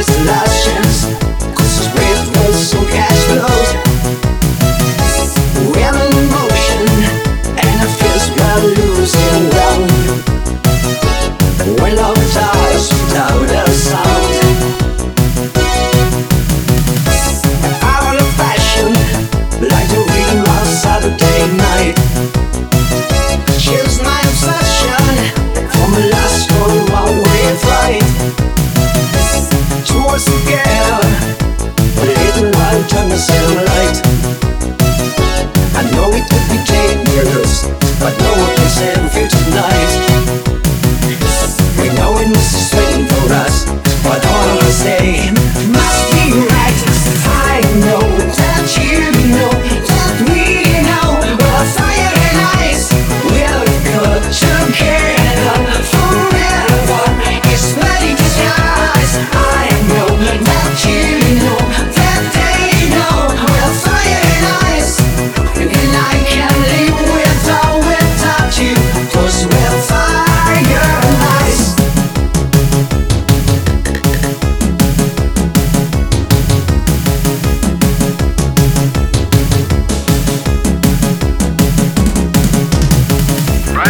This lie.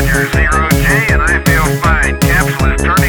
Roger Zero G, and I feel fine. Capsule is turned.